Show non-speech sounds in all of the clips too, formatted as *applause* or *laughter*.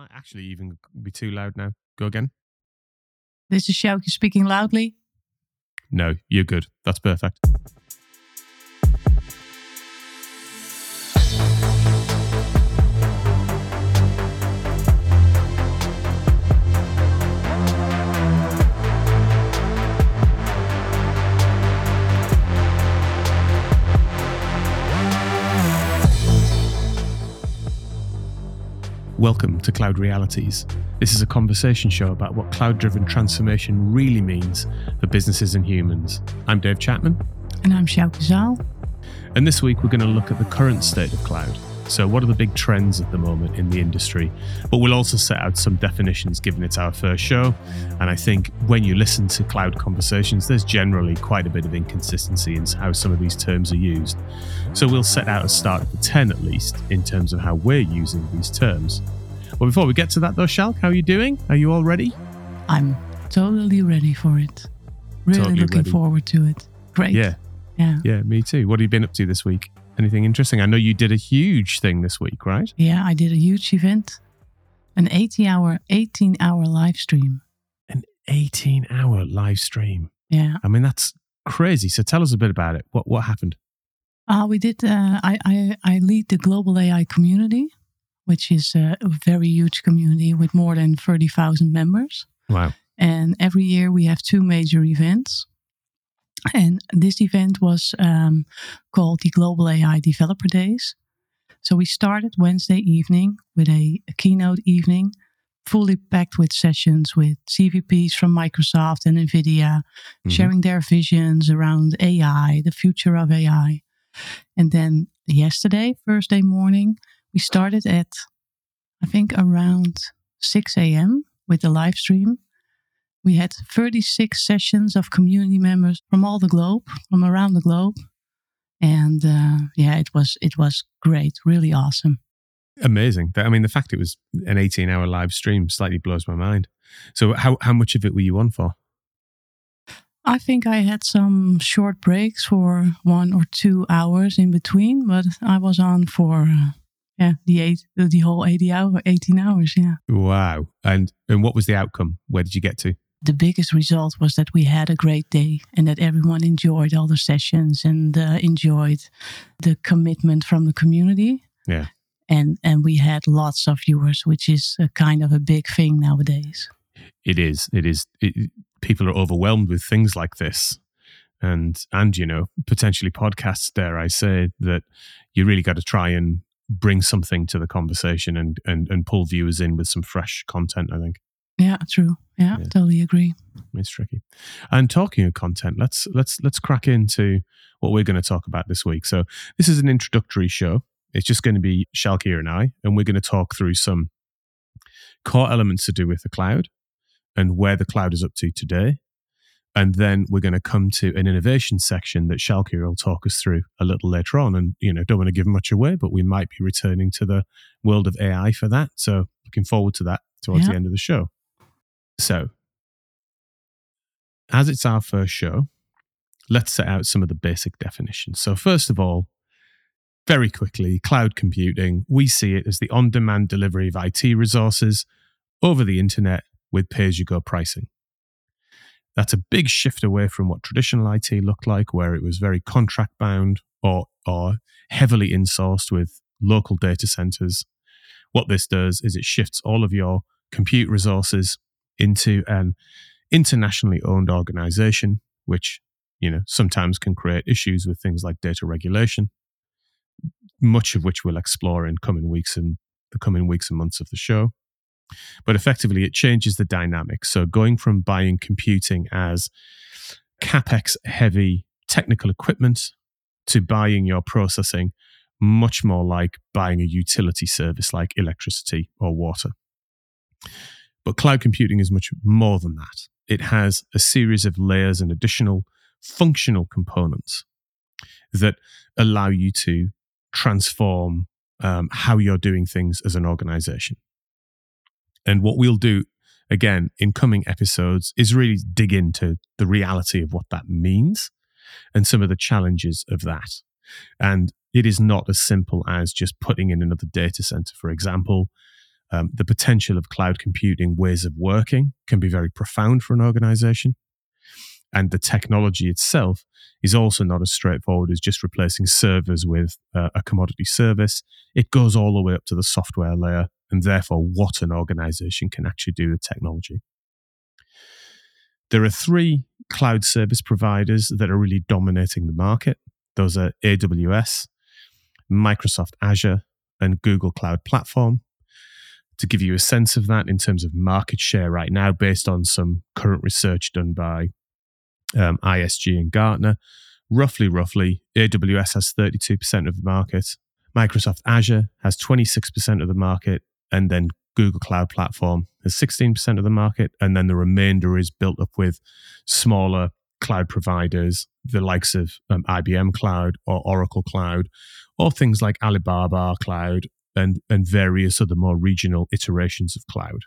might actually even be too loud now. Go again. This is Sjoukje speaking loudly. No, you're good. That's perfect. Welcome to Cloud Realities. This is a conversation show about what cloud driven transformation really means for businesses and humans. I'm Dave Chapman. And I'm Sjoukje Zaal. And this week we're going to look at the current state of cloud. So, what are the big trends at the moment in the industry? But we'll also set out some definitions given it's our first show. And I think when you listen to cloud conversations, there's generally quite a bit of inconsistency in how some of these terms are used. So, we'll set out a start at the 10 at least in terms of how we're using these terms. Well, before we get to that though, Sjoukje, how are you doing? Are you all ready? I'm totally ready for it. Really Totally looking ready. forward to it. Great. Yeah, Yeah. yeah, me too. What have you been up to this week? Anything interesting? I know you did a huge thing this week, right? Yeah, I did a huge event. An 18 hour 18 hour live stream. An 18 hour live stream. Yeah. I mean, that's crazy. So tell us a bit about it. What what happened? Uh, we did. Uh, I, I I lead the global AI community, which is uh, a very huge community with more than thirty thousand members. Wow. And every year we have two major events. And this event was um, called the Global AI Developer Days. So we started Wednesday evening with a, a keynote evening, fully packed with sessions with CVPs from Microsoft and NVIDIA, Mhm. sharing their visions around AI, the future of AI. And then yesterday, Thursday morning, we started at, I think, around 6 a.m. with the live stream. We had 36 sessions of community members from all the globe, from around the globe. And uh, yeah, it was it was great, really awesome. Amazing. I mean, the fact it was an 18 hour live stream slightly blows my mind. So, how, how much of it were you on for? I think I had some short breaks for one or two hours in between, but I was on for uh, yeah the eight the whole 80 hour 18 hours. Yeah. Wow. And and what was the outcome? Where did you get to? The biggest result was that we had a great day and that everyone enjoyed all the sessions and uh, enjoyed the commitment from the community. Yeah. And and we had lots of viewers, which is a kind of a big thing nowadays. It is. It is. It, people are overwhelmed with things like this. And, and, you know, potentially podcasts, dare I say, that you really got to try and bring something to the conversation and, and, and pull viewers in with some fresh content, I think. Yeah, true. Yeah, Yeah. totally agree. It's tricky. And talking of content, let's let's let's crack into what we're going to talk about this week. So this is an introductory show. It's just going to be Sjoukje and I, and we're going to talk through some core elements to do with the cloud and where the cloud is up to today. And then we're going to come to an innovation section that Sjoukje will talk us through a little later on. And, you know, don't want to give much away, but we might be returning to the world of AI for that. So looking forward to that towards Yeah. the end of the show. So as it's our first show, let's set out some of the basic definitions. So, first of all, very quickly, cloud computing, we see it as the on demand delivery of IT resources over the internet with pay as you go pricing. That's a big shift away from what traditional IT looked like, where it was very contract bound or, or heavily insourced with local data centers. What this does is it shifts all of your compute resources into an internationally owned organization, which you know sometimes can create issues with things like data regulation. Much of which we'll explore in coming weeks and the coming weeks and months of the show. But effectively, it changes the dynamic. So going from buying computing as capex heavy technical equipment to buying your processing much more like buying a utility service like electricity or water. But cloud computing is much more than that. It has a series of layers and additional functional components that allow you to transform um, how you're doing things as an organization. And what we'll do again in coming episodes is really dig into the reality of what that means and some of the challenges of that. And it is not as simple as just putting in another data center, for example. Um, the potential of cloud computing ways of working can be very profound for an organization. And the technology itself is also not as straightforward as just replacing servers with uh, a commodity service. It goes all the way up to the software layer and therefore what an organization can actually do with technology. There are three cloud service providers that are really dominating the market. Those are AWS, Microsoft Azure, and Google Cloud Platform. To give you a sense of that in terms of market share right now, based on some current research done by um, ISG and Gartner, roughly, roughly, AWS has 32% of the market, Microsoft Azure has 26% of the market, and then Google Cloud Platform has 16% of the market, and then the remainder is built up with smaller cloud providers, the likes of um, IBM Cloud or Oracle Cloud, or things like Alibaba Cloud and, and various other more regional iterations of cloud.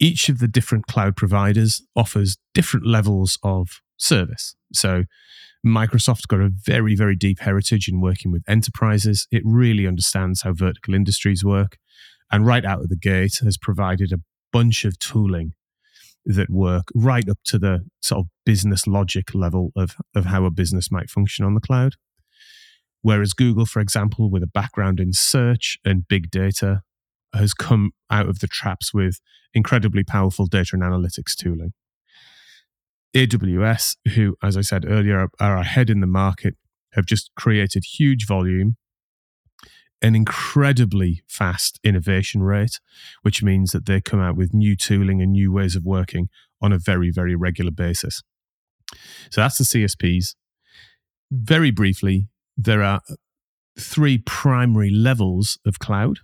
Each of the different cloud providers offers different levels of service. So, Microsoft's got a very, very deep heritage in working with enterprises. It really understands how vertical industries work. And right out of the gate, has provided a bunch of tooling that work right up to the sort of business logic level of, of how a business might function on the cloud. Whereas Google, for example, with a background in search and big data, has come out of the traps with incredibly powerful data and analytics tooling. AWS, who, as I said earlier, are, ahead in the market, have just created huge volume an incredibly fast innovation rate, which means that they come out with new tooling and new ways of working on a very, very regular basis. So that's the CSPs. Very briefly, there are three primary levels of cloud.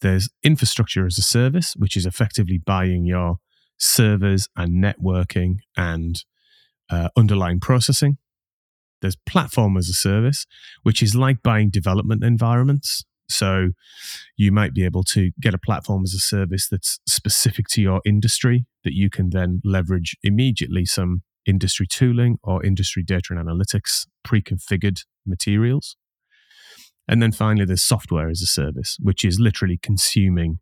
There's infrastructure as a service, which is effectively buying your servers and networking and uh, underlying processing. There's platform as a service, which is like buying development environments. So you might be able to get a platform as a service that's specific to your industry that you can then leverage immediately some industry tooling or industry data and analytics pre configured materials. And then finally, there's software as a service, which is literally consuming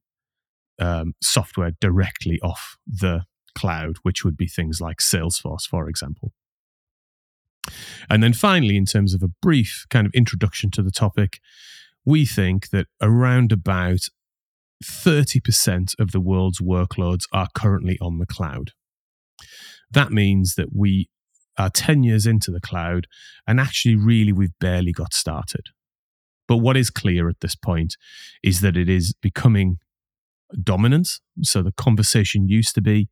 um, software directly off the cloud, which would be things like Salesforce, for example. And then finally, in terms of a brief kind of introduction to the topic, we think that around about 30% of the world's workloads are currently on the cloud. That means that we are 10 years into the cloud, and actually, really, we've barely got started. But what is clear at this point is that it is becoming dominant. So the conversation used to be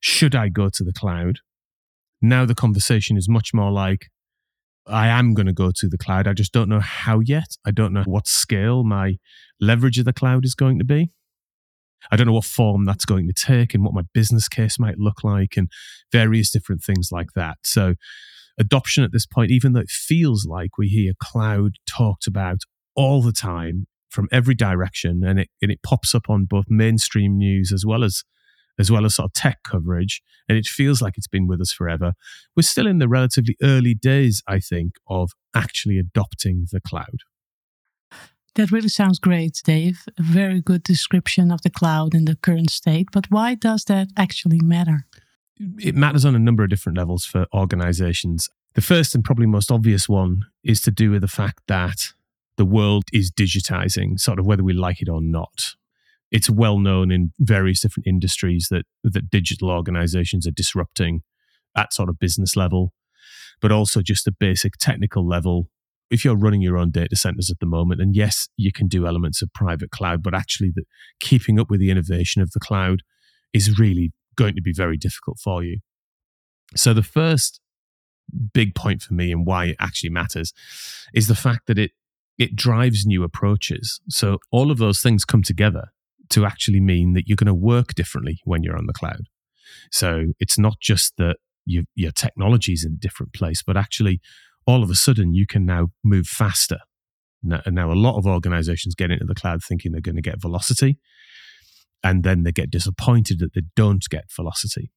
should I go to the cloud? Now the conversation is much more like, I am going to go to the cloud. I just don't know how yet. I don't know what scale my leverage of the cloud is going to be. I don't know what form that's going to take and what my business case might look like and various different things like that. So, adoption at this point, even though it feels like we hear cloud talked about all the time from every direction and it, and it pops up on both mainstream news as well as as well as sort of tech coverage, and it feels like it's been with us forever. We're still in the relatively early days, I think, of actually adopting the cloud. That really sounds great, Dave. A very good description of the cloud in the current state. But why does that actually matter? It matters on a number of different levels for organizations. The first and probably most obvious one is to do with the fact that the world is digitizing, sort of whether we like it or not it's well known in various different industries that that digital organizations are disrupting at sort of business level, but also just a basic technical level. If you're running your own data centers at the moment, and yes, you can do elements of private cloud, but actually, the, keeping up with the innovation of the cloud is really going to be very difficult for you. So, the first big point for me and why it actually matters is the fact that it it drives new approaches. So all of those things come together to actually mean that you're going to work differently when you're on the cloud. So it's not just that you, your technology is in a different place, but actually, all of a sudden, you can now move faster. Now, now, a lot of organizations get into the cloud thinking they're going to get velocity, and then they get disappointed that they don't get velocity.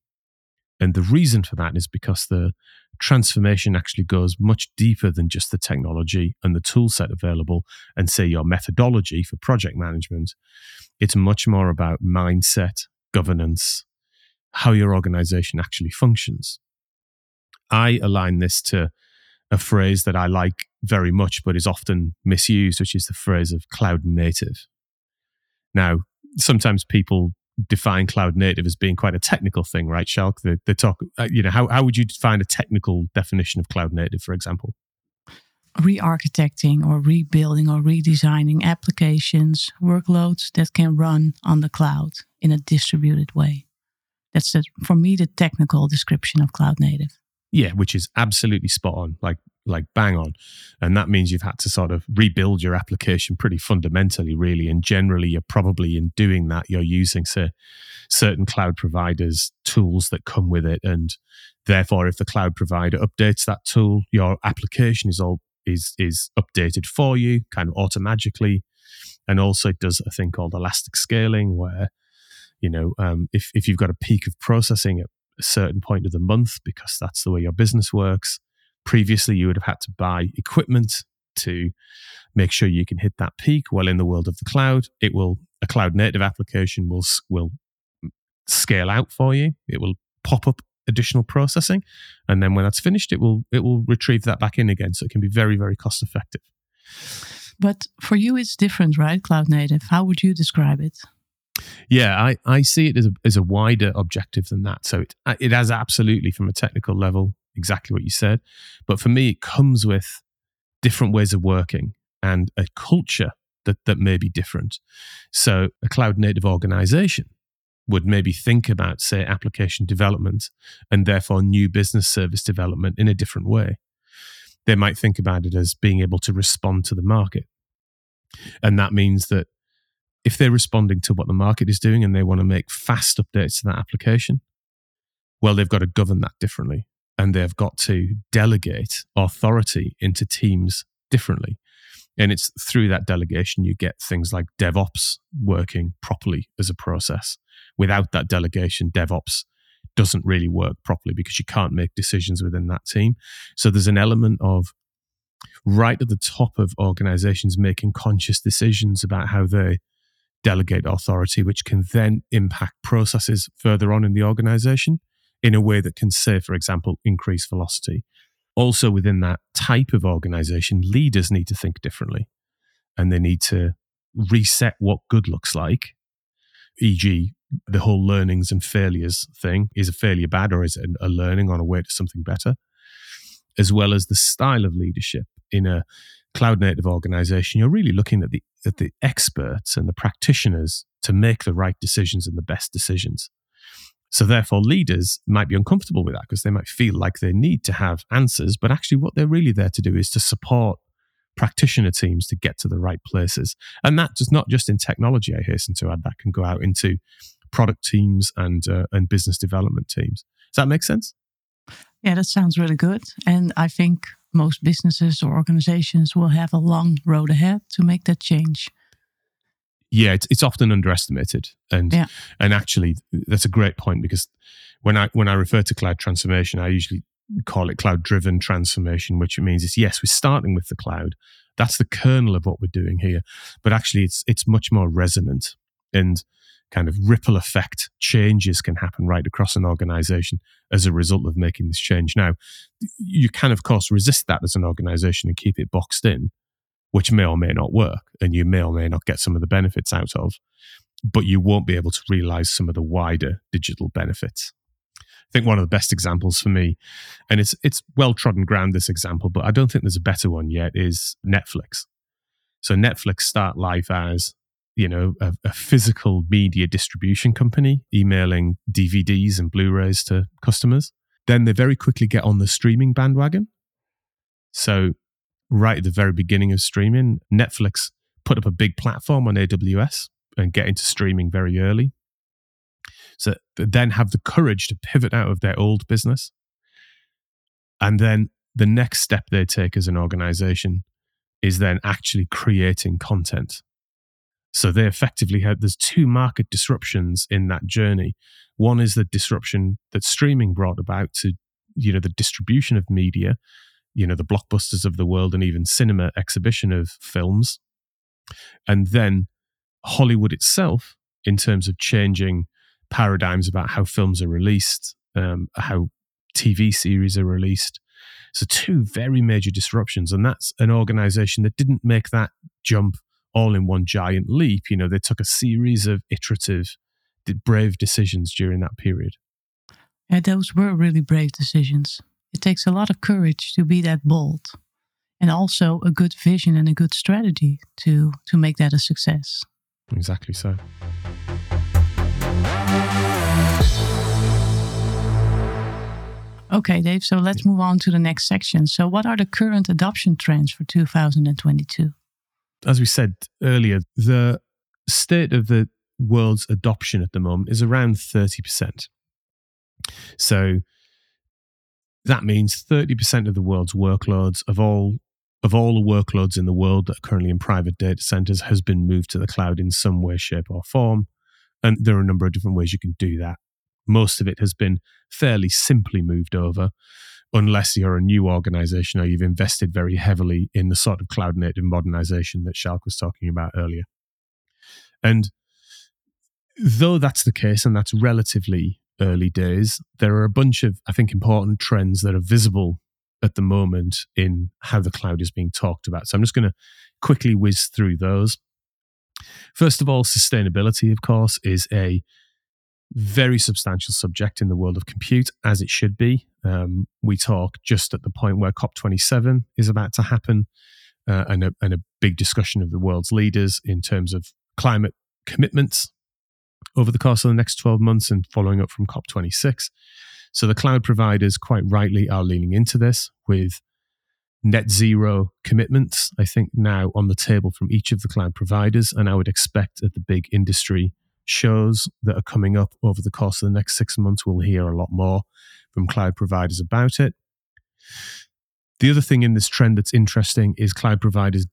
And the reason for that is because the transformation actually goes much deeper than just the technology and the tool set available and say your methodology for project management. It's much more about mindset, governance, how your organization actually functions. I align this to a phrase that I like very much, but is often misused, which is the phrase of cloud native. Now, sometimes people define cloud native as being quite a technical thing, right, Sjoukje? They, they talk, uh, you know, how, how would you define a technical definition of cloud native, for example? Re architecting or rebuilding or redesigning applications, workloads that can run on the cloud in a distributed way. That's the, for me the technical description of cloud native. Yeah, which is absolutely spot on, like like bang on. And that means you've had to sort of rebuild your application pretty fundamentally, really. And generally, you're probably in doing that, you're using say, certain cloud providers' tools that come with it. And therefore, if the cloud provider updates that tool, your application is all is is updated for you, kind of automatically. And also it does a thing called elastic scaling where you know um, if, if you've got a peak of processing at a certain point of the month because that's the way your business works. Previously, you would have had to buy equipment to make sure you can hit that peak. Well, in the world of the cloud, it will a cloud native application will will scale out for you. It will pop up additional processing, and then when that's finished, it will it will retrieve that back in again. So it can be very very cost effective. But for you, it's different, right? Cloud native. How would you describe it? Yeah, I, I see it as a, as a wider objective than that. So it, uh, it has absolutely, from a technical level, exactly what you said. But for me, it comes with different ways of working and a culture that, that may be different. So a cloud native organization would maybe think about, say, application development and therefore new business service development in a different way. They might think about it as being able to respond to the market. And that means that if they're responding to what the market is doing and they want to make fast updates to that application, well, they've got to govern that differently and they've got to delegate authority into teams differently. And it's through that delegation you get things like DevOps working properly as a process. Without that delegation, DevOps doesn't really work properly because you can't make decisions within that team. So there's an element of right at the top of organizations making conscious decisions about how they delegate authority, which can then impact processes further on in the organization in a way that can, say, for example, increase velocity. Also, within that type of organization, leaders need to think differently and they need to reset what good looks like, e.g., the whole learnings and failures thing. Is a failure bad or is it a learning on a way to something better? As well as the style of leadership in a cloud native organization, you're really looking at the at the experts and the practitioners to make the right decisions and the best decisions. So therefore, leaders might be uncomfortable with that because they might feel like they need to have answers, but actually, what they're really there to do is to support practitioner teams to get to the right places. And that does not just in technology. I hasten to add that can go out into product teams and uh, and business development teams. Does that make sense? Yeah, that sounds really good. And I think most businesses or organizations will have a long road ahead to make that change. Yeah, it's, it's often underestimated, and yeah. and actually that's a great point because when I when I refer to cloud transformation, I usually call it cloud driven transformation, which it means is yes, we're starting with the cloud. That's the kernel of what we're doing here, but actually it's it's much more resonant and kind of ripple effect changes can happen right across an organization as a result of making this change. Now, you can, of course, resist that as an organization and keep it boxed in, which may or may not work, and you may or may not get some of the benefits out of, but you won't be able to realize some of the wider digital benefits. I think one of the best examples for me, and it's it's well trodden ground this example, but I don't think there's a better one yet, is Netflix. So Netflix start life as you know, a, a, physical media distribution company emailing DVDs and Blu-rays to customers. Then they very quickly get on the streaming bandwagon. So, right at the very beginning of streaming, Netflix put up a big platform on AWS and get into streaming very early. So, then have the courage to pivot out of their old business. And then the next step they take as an organization is then actually creating content so they effectively had, there's two market disruptions in that journey One is the disruption that streaming brought about to, you know, the distribution of media, you know, the blockbusters of the world and even cinema exhibition of films. And then Hollywood itself, in terms of changing paradigms about how films are released, um, how TV series are released. So, two very major disruptions. And that's an organization that didn't make that jump all in one giant leap. You know, they took a series of iterative, brave decisions during that period. Yeah, those were really brave decisions. It takes a lot of courage to be that bold and also a good vision and a good strategy to to make that a success. Exactly so. Okay, Dave, so let's move on to the next section. So, what are the current adoption trends for 2022? As we said earlier, the state of the world's adoption at the moment is around 30%. So, that means 30% of the world's workloads of all of all the workloads in the world that are currently in private data centers has been moved to the cloud in some way shape or form. And there are a number of different ways you can do that. Most of it has been fairly simply moved over, unless you're a new organization or you've invested very heavily in the sort of cloud native modernization that Sjoukje was talking about earlier. And though that's the case, and that's relatively early days, there are a bunch of, I think, important trends that are visible at the moment in how the cloud is being talked about. So I'm just going to quickly whiz through those. First of all, sustainability, of course, is a very substantial subject in the world of compute, as it should be. Um, we talk just at the point where COP27 is about to happen, uh, and, a, and a big discussion of the world's leaders in terms of climate commitments over the course of the next 12 months and following up from COP26. So the cloud providers, quite rightly, are leaning into this with net zero commitments, I think, now on the table from each of the cloud providers. And I would expect at the big industry shows that are coming up over the course of the next six months. We'll hear a lot more from cloud providers about it. The other thing in this trend that's interesting is cloud providers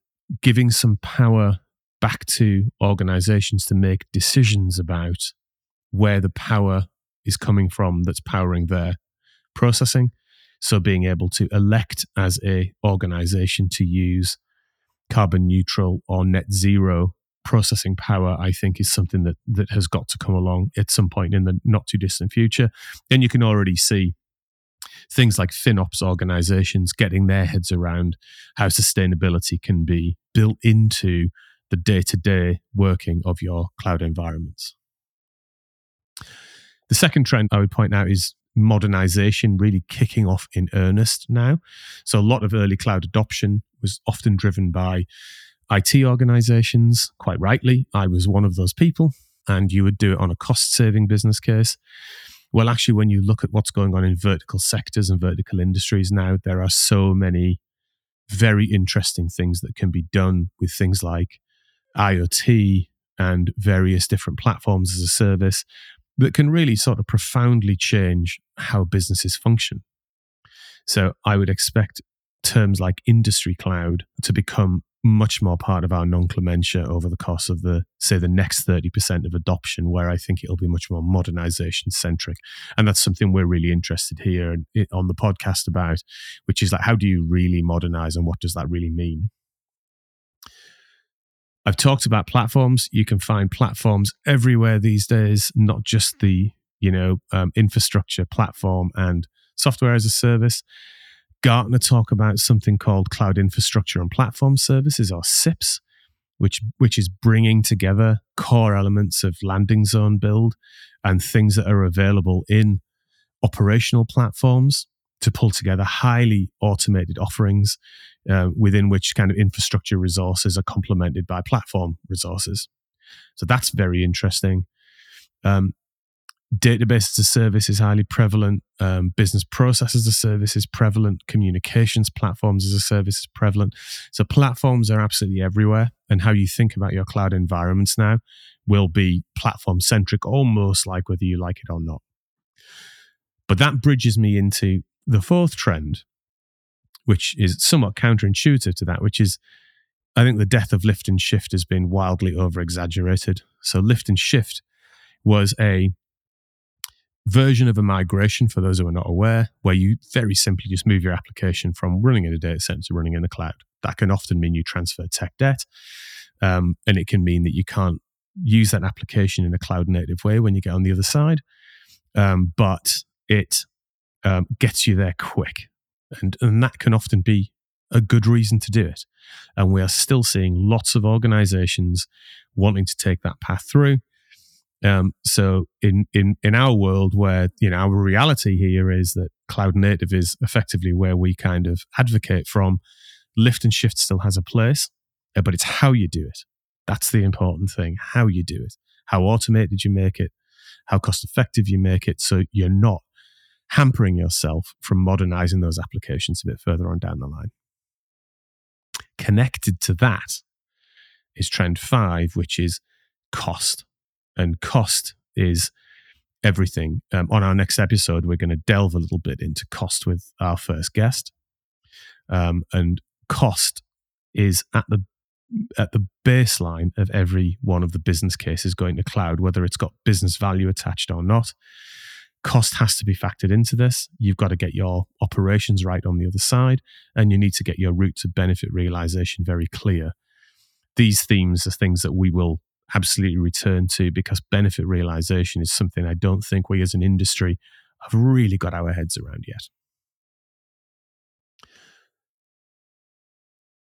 giving some power back to organizations to make decisions about where the power is coming from that's powering their processing. So being able to elect as a organization to use carbon neutral or net zero processing power, I think, is something that that has got to come along at some point in the not too distant future. And you can already see things like FinOps organizations getting their heads around how sustainability can be built into the day to day working of your cloud environments. The second trend I would point out is modernization really kicking off in earnest now. So, a lot of early cloud adoption was often driven by IT organizations, quite rightly. I was one of those people, and you would do it on a cost saving business case. Well, actually, when you look at what's going on in vertical sectors and vertical industries now, there are so many very interesting things that can be done with things like IoT and various different platforms as a service that can really sort of profoundly change how businesses function. So I would expect terms like industry cloud to become much more part of our nomenclature over the course of the say the next 30% of adoption where i think it'll be much more modernization centric. And that's something we're really interested here on the podcast about which is like how do you really modernize and what does that really mean? I've talked about platforms. You can find platforms everywhere these days not just the you know um, infrastructure platform and software as a service Gartner talk about something called Cloud Infrastructure and Platform Services, or CIPS, which which is bringing together core elements of landing zone build and things that are available in operational platforms to pull together highly automated offerings uh, within which kind of infrastructure resources are complemented by platform resources. So that's very interesting. Um, database as a service is highly prevalent. Um, business process as a service is prevalent. Communications platforms as a service is prevalent. So platforms are absolutely everywhere. And how you think about your cloud environments now will be platform centric, almost like whether you like it or not. But that bridges me into the fourth trend, which is somewhat counterintuitive to that, which is I think the death of lift and shift has been wildly over exaggerated. So lift and shift was a version of a migration for those who are not aware, where you very simply just move your application from running in a data center to running in the cloud. That can often mean you transfer tech debt, um, and it can mean that you can't use that application in a cloud native way when you get on the other side. Um, but it um, gets you there quick, and and that can often be a good reason to do it. And we are still seeing lots of organizations wanting to take that path through. Um, so in, in, in our world where, you know, our reality here is that cloud native is effectively where we kind of advocate from, lift and shift still has a place, uh, but it's how you do it. That's the important thing, how you do it, how automated you make it, how cost effective you make it. So you're not hampering yourself from modernizing those applications a bit further on down the line. Connected to that is trend five, which is cost and cost is everything. Um, on our next episode, we're going to delve a little bit into cost with our first guest, um, and cost is at the at the baseline of every one of the business cases going to cloud, whether it's got business value attached or not. Cost has to be factored into this. You've got to get your operations right on the other side, and you need to get your route to benefit realization very clear. These themes are things that we will absolutely return to because benefit realization is something I don't think we as an industry have really got our heads around yet.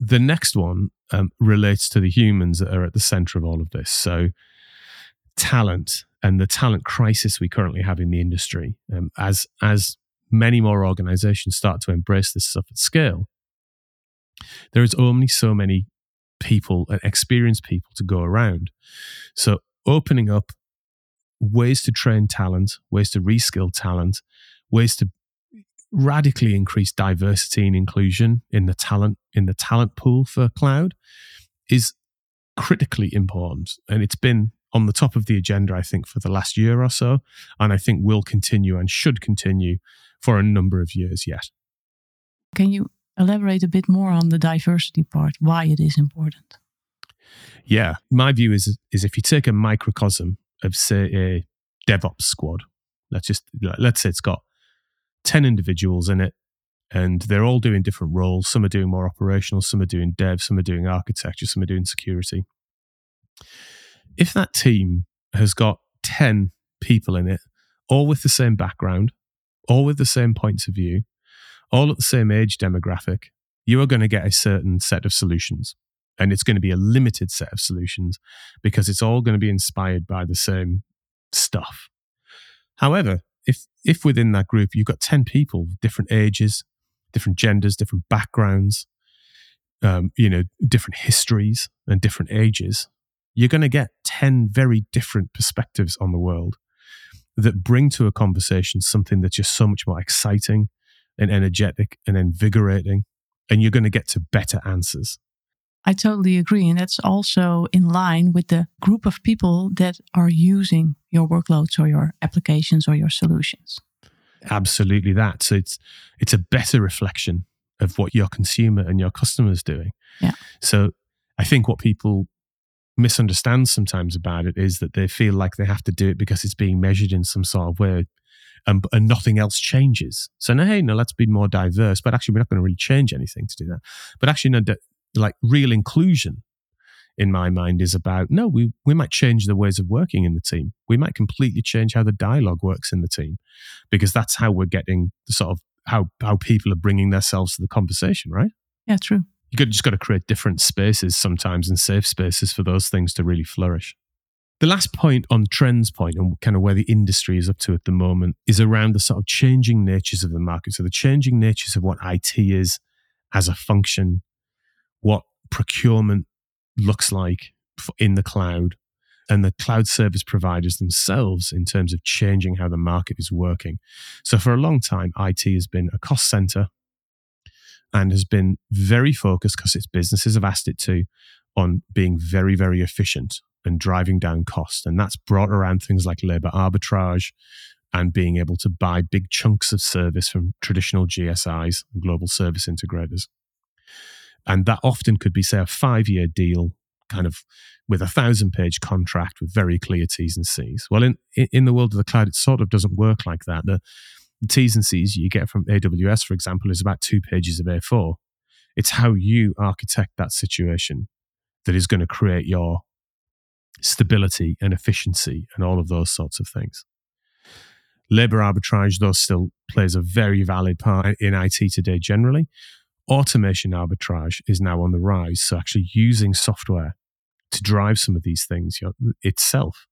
The next one um, relates to the humans that are at the center of all of this. So, talent and the talent crisis we currently have in the industry, um, as as many more organizations start to embrace this stuff at scale, there is only so many people and experienced people to go around. So opening up ways to train talent, ways to reskill talent, ways to radically increase diversity and inclusion in the talent in the talent pool for cloud is critically important and it's been on the top of the agenda i think for the last year or so and i think will continue and should continue for a number of years yet can you elaborate a bit more on the diversity part, why it is important. Yeah, my view is is if you take a microcosm of say a DevOps squad, let's just let's say it's got ten individuals in it, and they're all doing different roles. Some are doing more operational, some are doing dev, some are doing architecture, some are doing security. If that team has got ten people in it, all with the same background, all with the same points of view, all at the same age demographic, you are going to get a certain set of solutions. And it's going to be a limited set of solutions because it's all going to be inspired by the same stuff. However, if if within that group you've got 10 people, different ages, different genders, different backgrounds, um, you know, different histories and different ages, you're going to get 10 very different perspectives on the world that bring to a conversation something that's just so much more exciting, and energetic and invigorating, and you're going to get to better answers. I totally agree. And that's also in line with the group of people that are using your workloads or your applications or your solutions. Absolutely that. So it's it's a better reflection of what your consumer and your customer is doing. Yeah. So I think what people misunderstand sometimes about it is that they feel like they have to do it because it's being measured in some sort of way and, and nothing else changes. So now, hey, no, let's be more diverse. But actually, we're not going to really change anything to do that. But actually, no, like real inclusion in my mind is about no, we, we might change the ways of working in the team. We might completely change how the dialogue works in the team because that's how we're getting the sort of how, how people are bringing themselves to the conversation, right? Yeah, true. You just got to create different spaces sometimes and safe spaces for those things to really flourish. The last point on trends point and kind of where the industry is up to at the moment is around the sort of changing natures of the market. So the changing natures of what IT is as a function, what procurement looks like in the cloud, and the cloud service providers themselves in terms of changing how the market is working. So for a long time, IT has been a cost center and has been very focused because its businesses have asked it to on being very, very efficient and driving down cost. And that's brought around things like labor arbitrage and being able to buy big chunks of service from traditional GSIs, global service integrators. And that often could be, say, a five year deal kind of with a thousand page contract with very clear T's and C's. Well, in, in the world of the cloud, it sort of doesn't work like that. The, the T's and C's you get from AWS, for example, is about two pages of A4. It's how you architect that situation that is going to create your stability and efficiency and all of those sorts of things. Labor arbitrage, though, still plays a very valid part in IT today generally. Automation arbitrage is now on the rise. So, actually using software to drive some of these things you know, itself,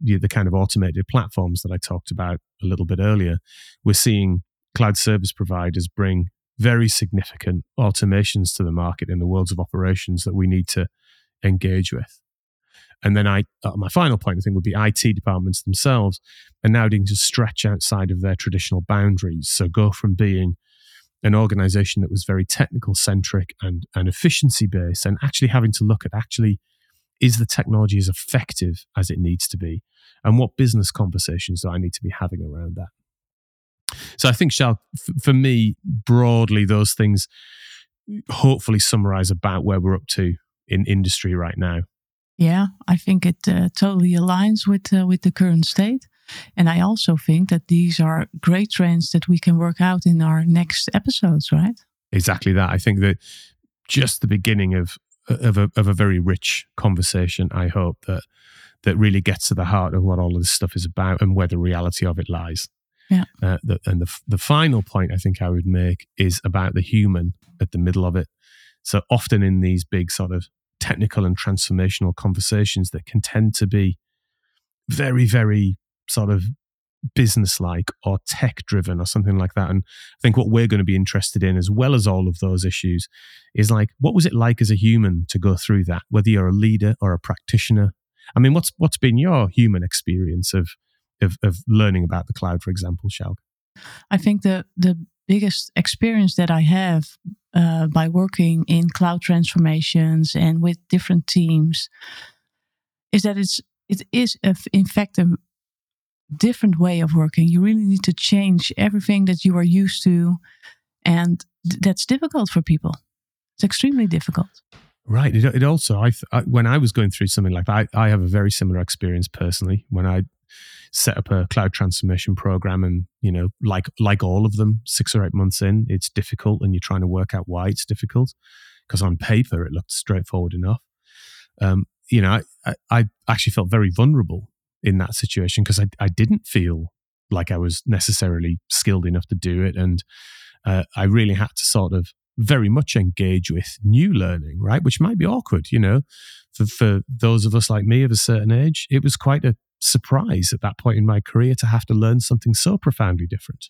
the, the kind of automated platforms that I talked about a little bit earlier, we're seeing cloud service providers bring very significant automations to the market in the worlds of operations that we need to engage with. And then I, uh, my final point, I think, would be IT departments themselves are now needing to stretch outside of their traditional boundaries. So go from being an organization that was very technical centric and, and efficiency based and actually having to look at actually is the technology as effective as it needs to be? And what business conversations do I need to be having around that? So I think, Shal, for me, broadly, those things hopefully summarize about where we're up to in industry right now. Yeah, I think it uh, totally aligns with uh, with the current state. And I also think that these are great trends that we can work out in our next episodes, right? Exactly that. I think that just the beginning of of a of a very rich conversation. I hope that that really gets to the heart of what all of this stuff is about and where the reality of it lies. Yeah. Uh, the, and the the final point I think I would make is about the human at the middle of it. So often in these big sort of technical and transformational conversations that can tend to be very, very sort of business like or tech driven or something like that. And I think what we're going to be interested in, as well as all of those issues, is like, what was it like as a human to go through that, whether you're a leader or a practitioner? I mean, what's what's been your human experience of of, of learning about the cloud, for example, Sjoukje? I think the the biggest experience that I have uh, by working in cloud transformations and with different teams is that it's it is a, in fact a different way of working. You really need to change everything that you are used to, and th- that's difficult for people. It's extremely difficult. Right. It, it also, I, I, when I was going through something like that, I, I have a very similar experience personally. When I set up a cloud transformation program, and you know, like like all of them, six or eight months in, it's difficult, and you're trying to work out why it's difficult. Because on paper, it looked straightforward enough. Um, you know, I, I actually felt very vulnerable in that situation because I, I didn't feel like I was necessarily skilled enough to do it. And uh, I really had to sort of very much engage with new learning, right? Which might be awkward, you know, for, for those of us like me of a certain age. It was quite a surprise at that point in my career to have to learn something so profoundly different.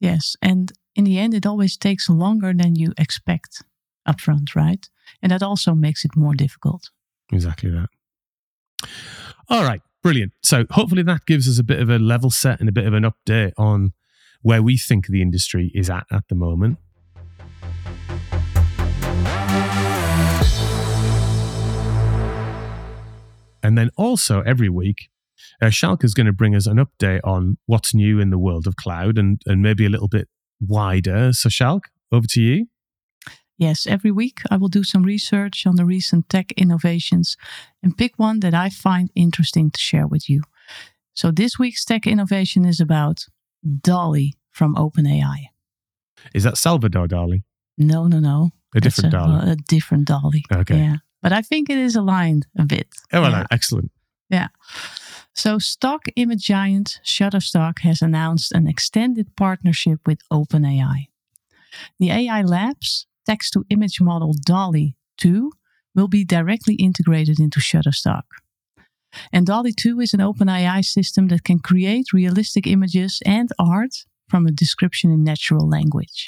Yes. And in the end, it always takes longer than you expect upfront, right? And that also makes it more difficult. Exactly that. All right. Brilliant. So hopefully that gives us a bit of a level set and a bit of an update on where we think the industry is at at the moment. And then also every week, uh, Sjoukje is going to bring us an update on what's new in the world of cloud and, and maybe a little bit wider. So, Sjoukje, over to you. Yes, every week I will do some research on the recent tech innovations and pick one that I find interesting to share with you. So this week's tech innovation is about DALL-E from OpenAI. Is that Salvador Dali? No, no, no. A different Dolly. a, different DALL-E. Okay. Yeah. But I think it is aligned a bit. Oh, well, yeah. excellent. Yeah. So, stock image giant Shutterstock has announced an extended partnership with OpenAI. The AI Labs text to image model DALL-E 2 will be directly integrated into Shutterstock. And DALL-E 2 is an OpenAI system that can create realistic images and art from a description in natural language.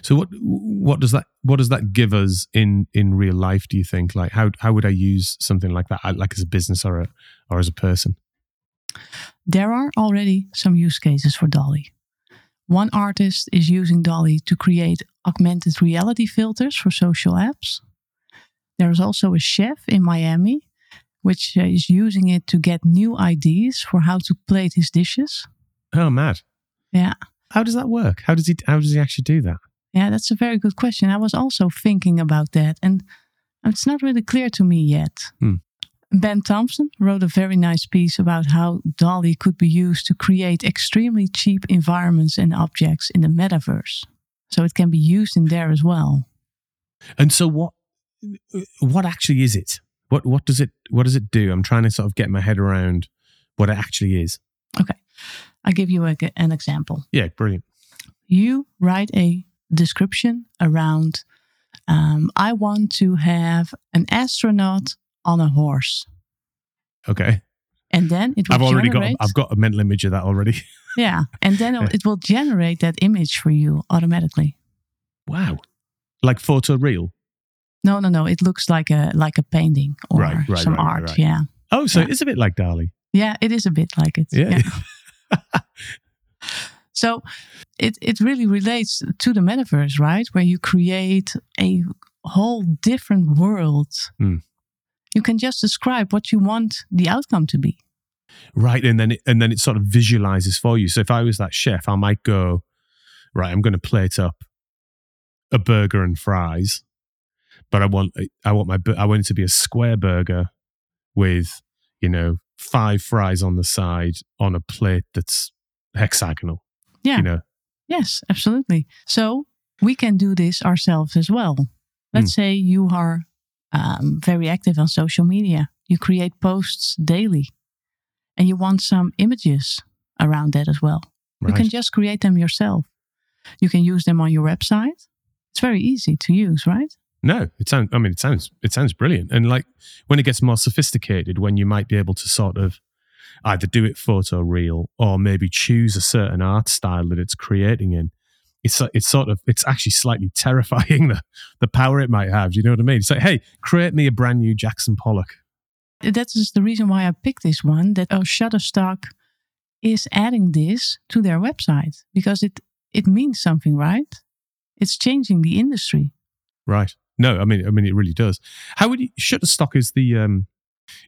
So what what does that what does that give us in in real life? Do you think like how how would I use something like that like as a business or a or as a person? There are already some use cases for DALL-E. One artist is using DALL-E to create augmented reality filters for social apps. There's also a chef in Miami which uh, is using it to get new ideas for how to plate his dishes. Oh, mad! Yeah. How does that work? How does he how does he actually do that? Yeah, that's a very good question. I was also thinking about that, and It's not really clear to me yet. Hmm. Ben Thompson wrote a very nice piece about how DALL-E could be used to create extremely cheap environments and objects in the metaverse. So it can be used in there as well. And so what what actually is it? What what does it what does it do? I'm trying to sort of get my head around what it actually is. Okay. I'll give you a, an example. Yeah, brilliant. You write a description around um, I want to have an astronaut on a horse. Okay. And then it will I've already generate, got I've got a mental image of that already. *laughs* Yeah. And then it will generate that image for you automatically. wow. Like photo real. No, no, no. It looks like a like a painting or Right, right, some right, art. Yeah. Oh, so Yeah. it is a bit like Dali. Yeah, it is a bit like it. Yeah. *laughs* So it, it really relates to the metaverse, right? Where you create a whole different world. Hmm. You can just describe what you want the outcome to be. Right. And then it, and then it sort of visualizes for you. So if I was that chef, I might go, right, I'm going to plate up a burger and fries, but I want I want my I want it to be a square burger with, you know, five fries on the side on a plate that's hexagonal. Yeah. You know. Yes, absolutely. So we can do this ourselves as well. Let's hmm. say you are um, very active on social media. You create posts daily and you want some images around that as well. You can just create them yourself. You can use them on your website. It's very easy to use, right? No, it sounds. I mean, it sounds. It sounds brilliant. And like when it gets more sophisticated, when you might be able to sort of either do it photo real or maybe choose a certain art style that it's creating in. It's it's sort of it's actually slightly *laughs* terrifying the the power it might have. Do you know what I mean? It's like, hey, create me a brand new Jackson Pollock. That is the reason why I picked this one. That oh, Shutterstock is adding this to their website because it it means something, right? It's changing the industry. Right. No, I mean, I mean, it really does. How would you Shutterstock is the um,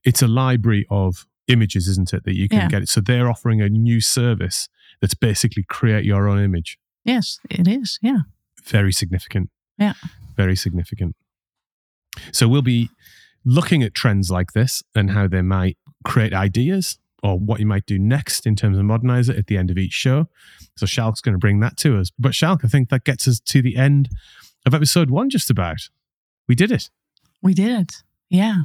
it's a library of images, isn't it? That you can Yeah. get it. So they're offering a new service that's basically create your own image. Yes, it is. Yeah. Very significant. Yeah. Very significant. So we'll be looking at trends like this and how they might create ideas or what you might do next in terms of modernize it at the end of each show. So Sjoukje's going to bring that to us. But Sjoukje, I think that gets us to the end of episode one, just about. We did it. We did it. Yeah.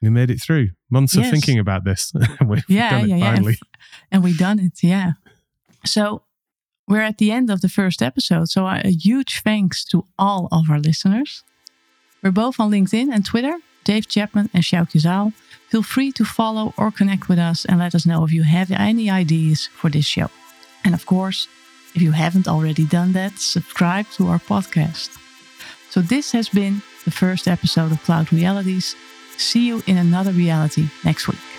We made it through months of thinking about this. *laughs* We've Yeah, done it yeah, yeah. finally. And we've done it. Yeah. So we're at the end of the first episode. So a huge thanks to all of our listeners. We're both on LinkedIn and Twitter, Dave Chapman and Sjoukje Zaal. Feel free to follow or connect with us and let us know if you have any ideas for this show. And of course, if you haven't already done that, subscribe to our podcast. So this has been the first episode of Cloud Realities. See you in another reality next week.